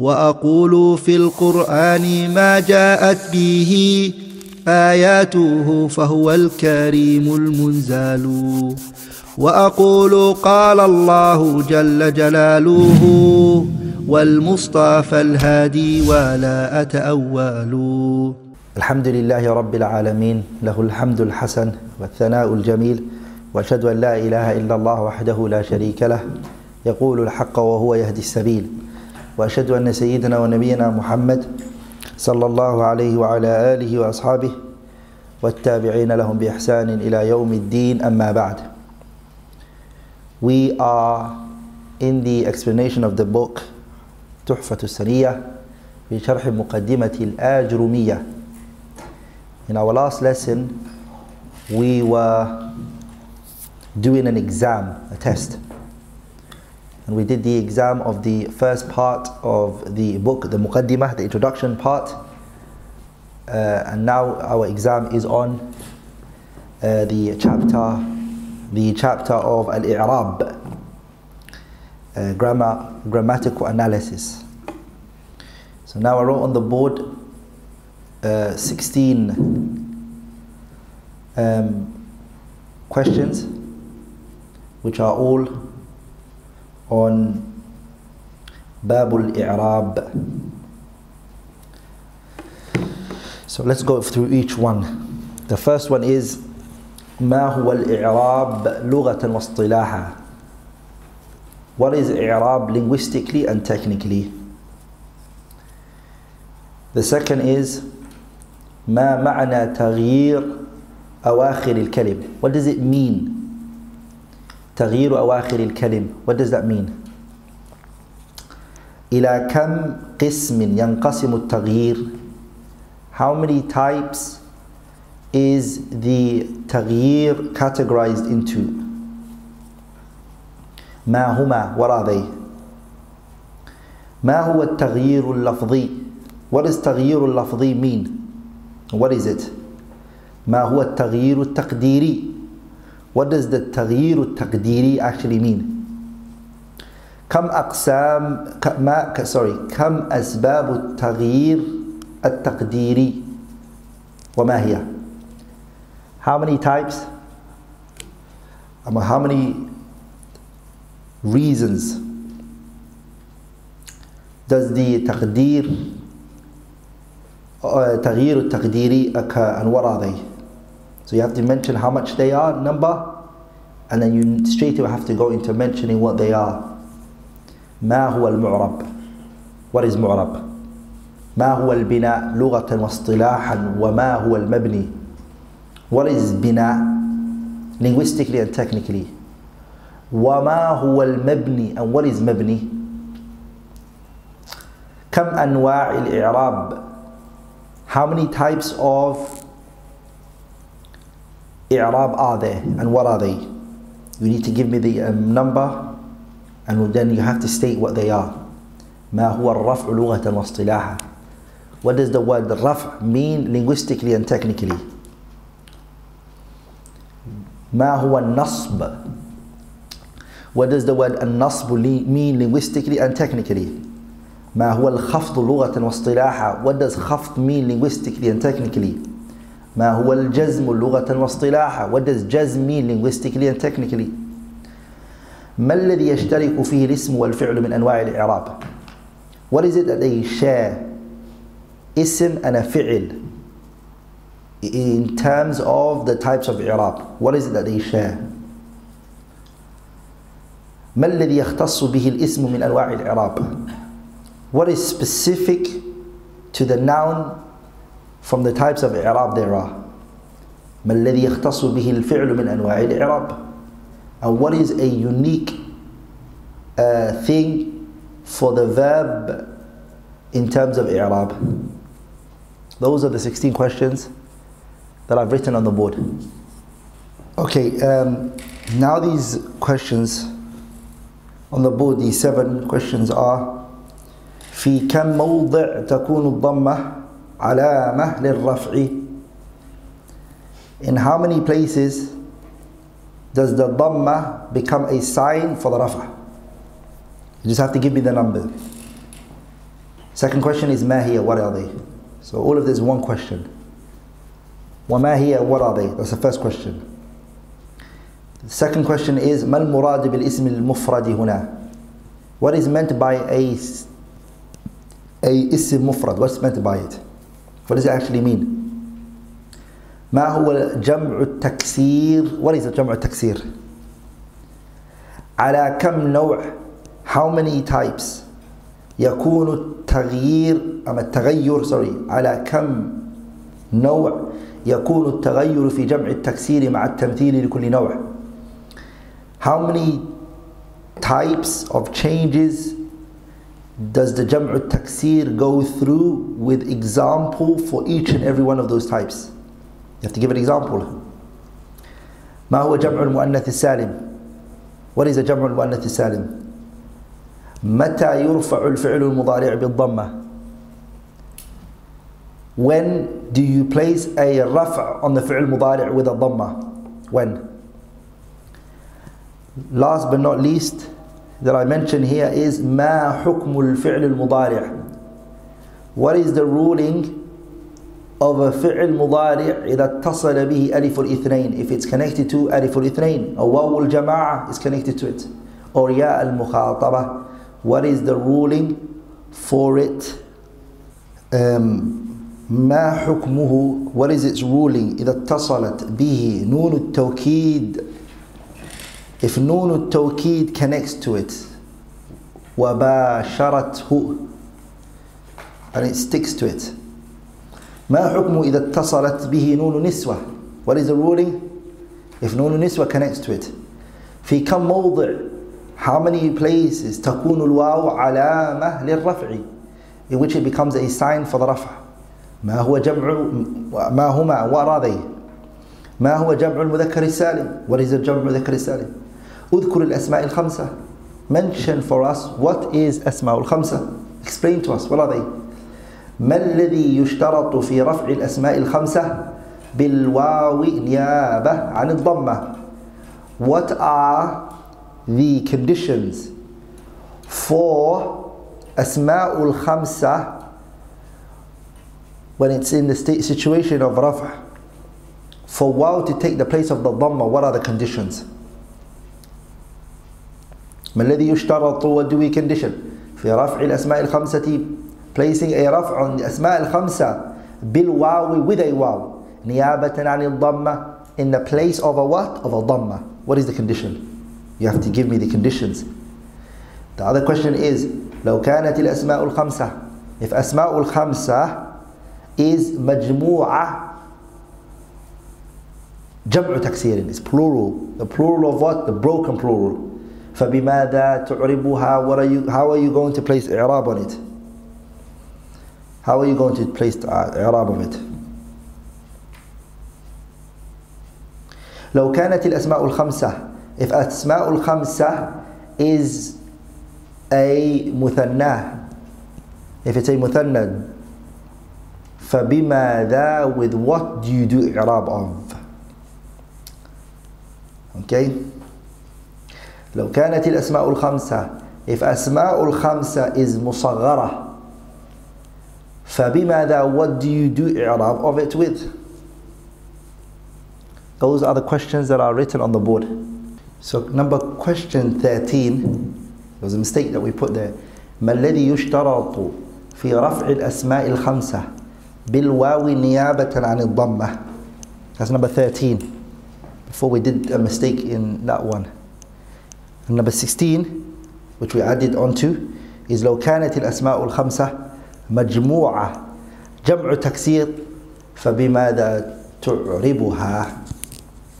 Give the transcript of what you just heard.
وأقول في القرآن ما جاءت به آياته فهو الكريم المنزال. وأقول قال الله جل جلاله والمصطفى الهادي ولا أتأول. الحمد لله رب العالمين له الحمد الحسن والثناء الجميل وأشهد أن لا إله إلا الله وحده لا شريك له يقول الحق وهو يهدي السبيل. وأشهد أن سيدنا ونبينا محمد صلى الله عليه وعلى آله وأصحابه والتابعين لهم بإحسان إلى يوم الدين أما بعد We are in the explanation of the book تحفة السنية بشرح مقدمة الآجرمية In our last lesson, we were doing an exam, a test. And we did the exam of the first part of the book, the Muqaddimah, the introduction part. Uh, and now our exam is on uh, the chapter, the chapter of Al-I'rab, uh, grammar, grammatical analysis. So now I wrote on the board uh, 16 um, questions which are all on Babul I'rab. So let's go through each one. The first one is ما هو الإعراب لغة واصطلاحا What is إعراب linguistically and technically? The second is ما معنى تغيير أواخر الكلم What does it mean? تغيير أواخر الكلم What does that mean? إلى كم قسم ينقسم التغيير How many types is the تغيير categorized into ما هما What are they? ما هو التغيير اللفظي What does تغيير اللفظي mean? What is it? ما هو التغيير التقديري What does the التغيير التقديري actually mean? كم أقسام ما sorry كم أسباب التغيير التقديري وما هي? How many types? How many reasons does the تقدير تغيير التقديري occur and what are they? So you have to mention how much they are, number, and then you straight away have to go into mentioning what they are. ما هو المعرب? What is معرب? ما هو البناء لغة واصطلاحا وما هو المبني? What is بناء? Linguistically and technically. وما هو المبني and what is مبني? كم أنواع الإعراب how many types of i'rab are there and what are they? You need to give me the um, number and then you have to state what they are. ما هو الرفع لغة واصطلاحا What does the word raf mean linguistically and technically? ما هو النصب What does the word النصب mean linguistically and technically? ما هو الخفض لغة واصطلاحا What does خفض mean linguistically and technically ما هو الجزم لغة واصطلاحا What does جزم mean linguistically and technically ما الذي يشترك فيه الاسم والفعل من أنواع الإعراب What is it that they share اسم and a فعل in terms of the types of إعراب What is it that they share ما الذي يختص به الاسم من أنواع الإعراب what is specific to the noun from the types of i'rab there are ما الذي يختص به الفعل من أنواع الإعراب and what is a unique uh, thing for the verb in terms of i'rab those are the 16 questions that I've written on the board okay um, now these questions on the board these seven questions are في كم موضع تكون الضمة علامة للرفع In how many places does the dhamma become a sign for the rafa? You just have to give me the number. Second question is هي what are they? So all of this is one question. وما هي what are they? That's the first question. The second question is ما المراد بالاسم المفرد هنا? What is meant by a a اسم مفرد? What's meant by it? It actually mean? ما هو جمع التكسير؟ is جمع التكسير. على كم نوع؟ How many types يكون التغيير أما التغير؟ Sorry. على كم نوع يكون التغير في جمع التكسير مع التمثيل لكل نوع؟ How many types of changes does the جمع التكسير go through with example for each and every one of those types You have to give an example. ما هو جمع المؤنث السالم؟ What is a جمع المؤنث السالم؟ متى يرفع الفعل المضارع بالضمة؟ When do you place a رفع on the فعل المضارع with a ضمة? When? Last but not least that I mention here is ما حكم الفعل المضارع? What is the ruling of a فعل مضارع إذا اتصل به ألف الاثنين if it's connected to ألف الاثنين أو واو الجماعة is connected to it or ياء المخاطبة what is the ruling for it um, ما حكمه what is its ruling إذا اتصلت به نون التوكيد if نون التوكيد connects to it وباشرته and it sticks to it ما حكمه إذا اتصلت به نون نسوة? What is the ruling? If نون نسوة connects to it. في كم موضع? How many places تكون الواو علامة للرفع in which it becomes a sign for the رفع. ما هو جمع ما هما? What are they? ما هو جمع المذكر السالم? What is the جمع المذكر السالم? اذكر الأسماء الخمسة Mention for us what is أسماء الخمسة Explain to us what are they ما الذي يشترط في رفع الأسماء الخمسة بالواو نيابة عن الضمة What are the conditions for أسماء الخمسة when it's in the state situation of رفع for واو to take the place of the ضمة what are the conditions ما الذي يشترط we condition في رفع الأسماء الخمسة placing a رفع on the أسماء الخمسة بالواو with a واو نيابة عن الضمة in the place of a what? Of a ضمة What is the condition? You have to give me the conditions The other question is لو كانت الأسماء الخمسة If أسماء الخمسة is مجموعة جمع تكسير is plural The plural of what? The broken plural فبماذا تعربها what are you, How are you going to place إعراب on it? How are you going to place إعراب of it? لو كانت الأسماء الخمسة If أسماء الخمسة is a مثنى If it's a مثنى فبماذا with what do you do إعراب of? Okay? لو كانت الأسماء الخمسة If أسماء الخمسة is مصغرة فبماذا what do you do إعراب of it with those are the questions that are written on the board so number question 13 there was a mistake that we put there ما الذي يشترط في رفع الأسماء الخمسة بالواو نيابة عن الضمة that's number 13 before we did a mistake in that one number 16 which we added onto is لو كانت الأسماء الخمسة مجموعة جمع تكسير فبماذا تعربها؟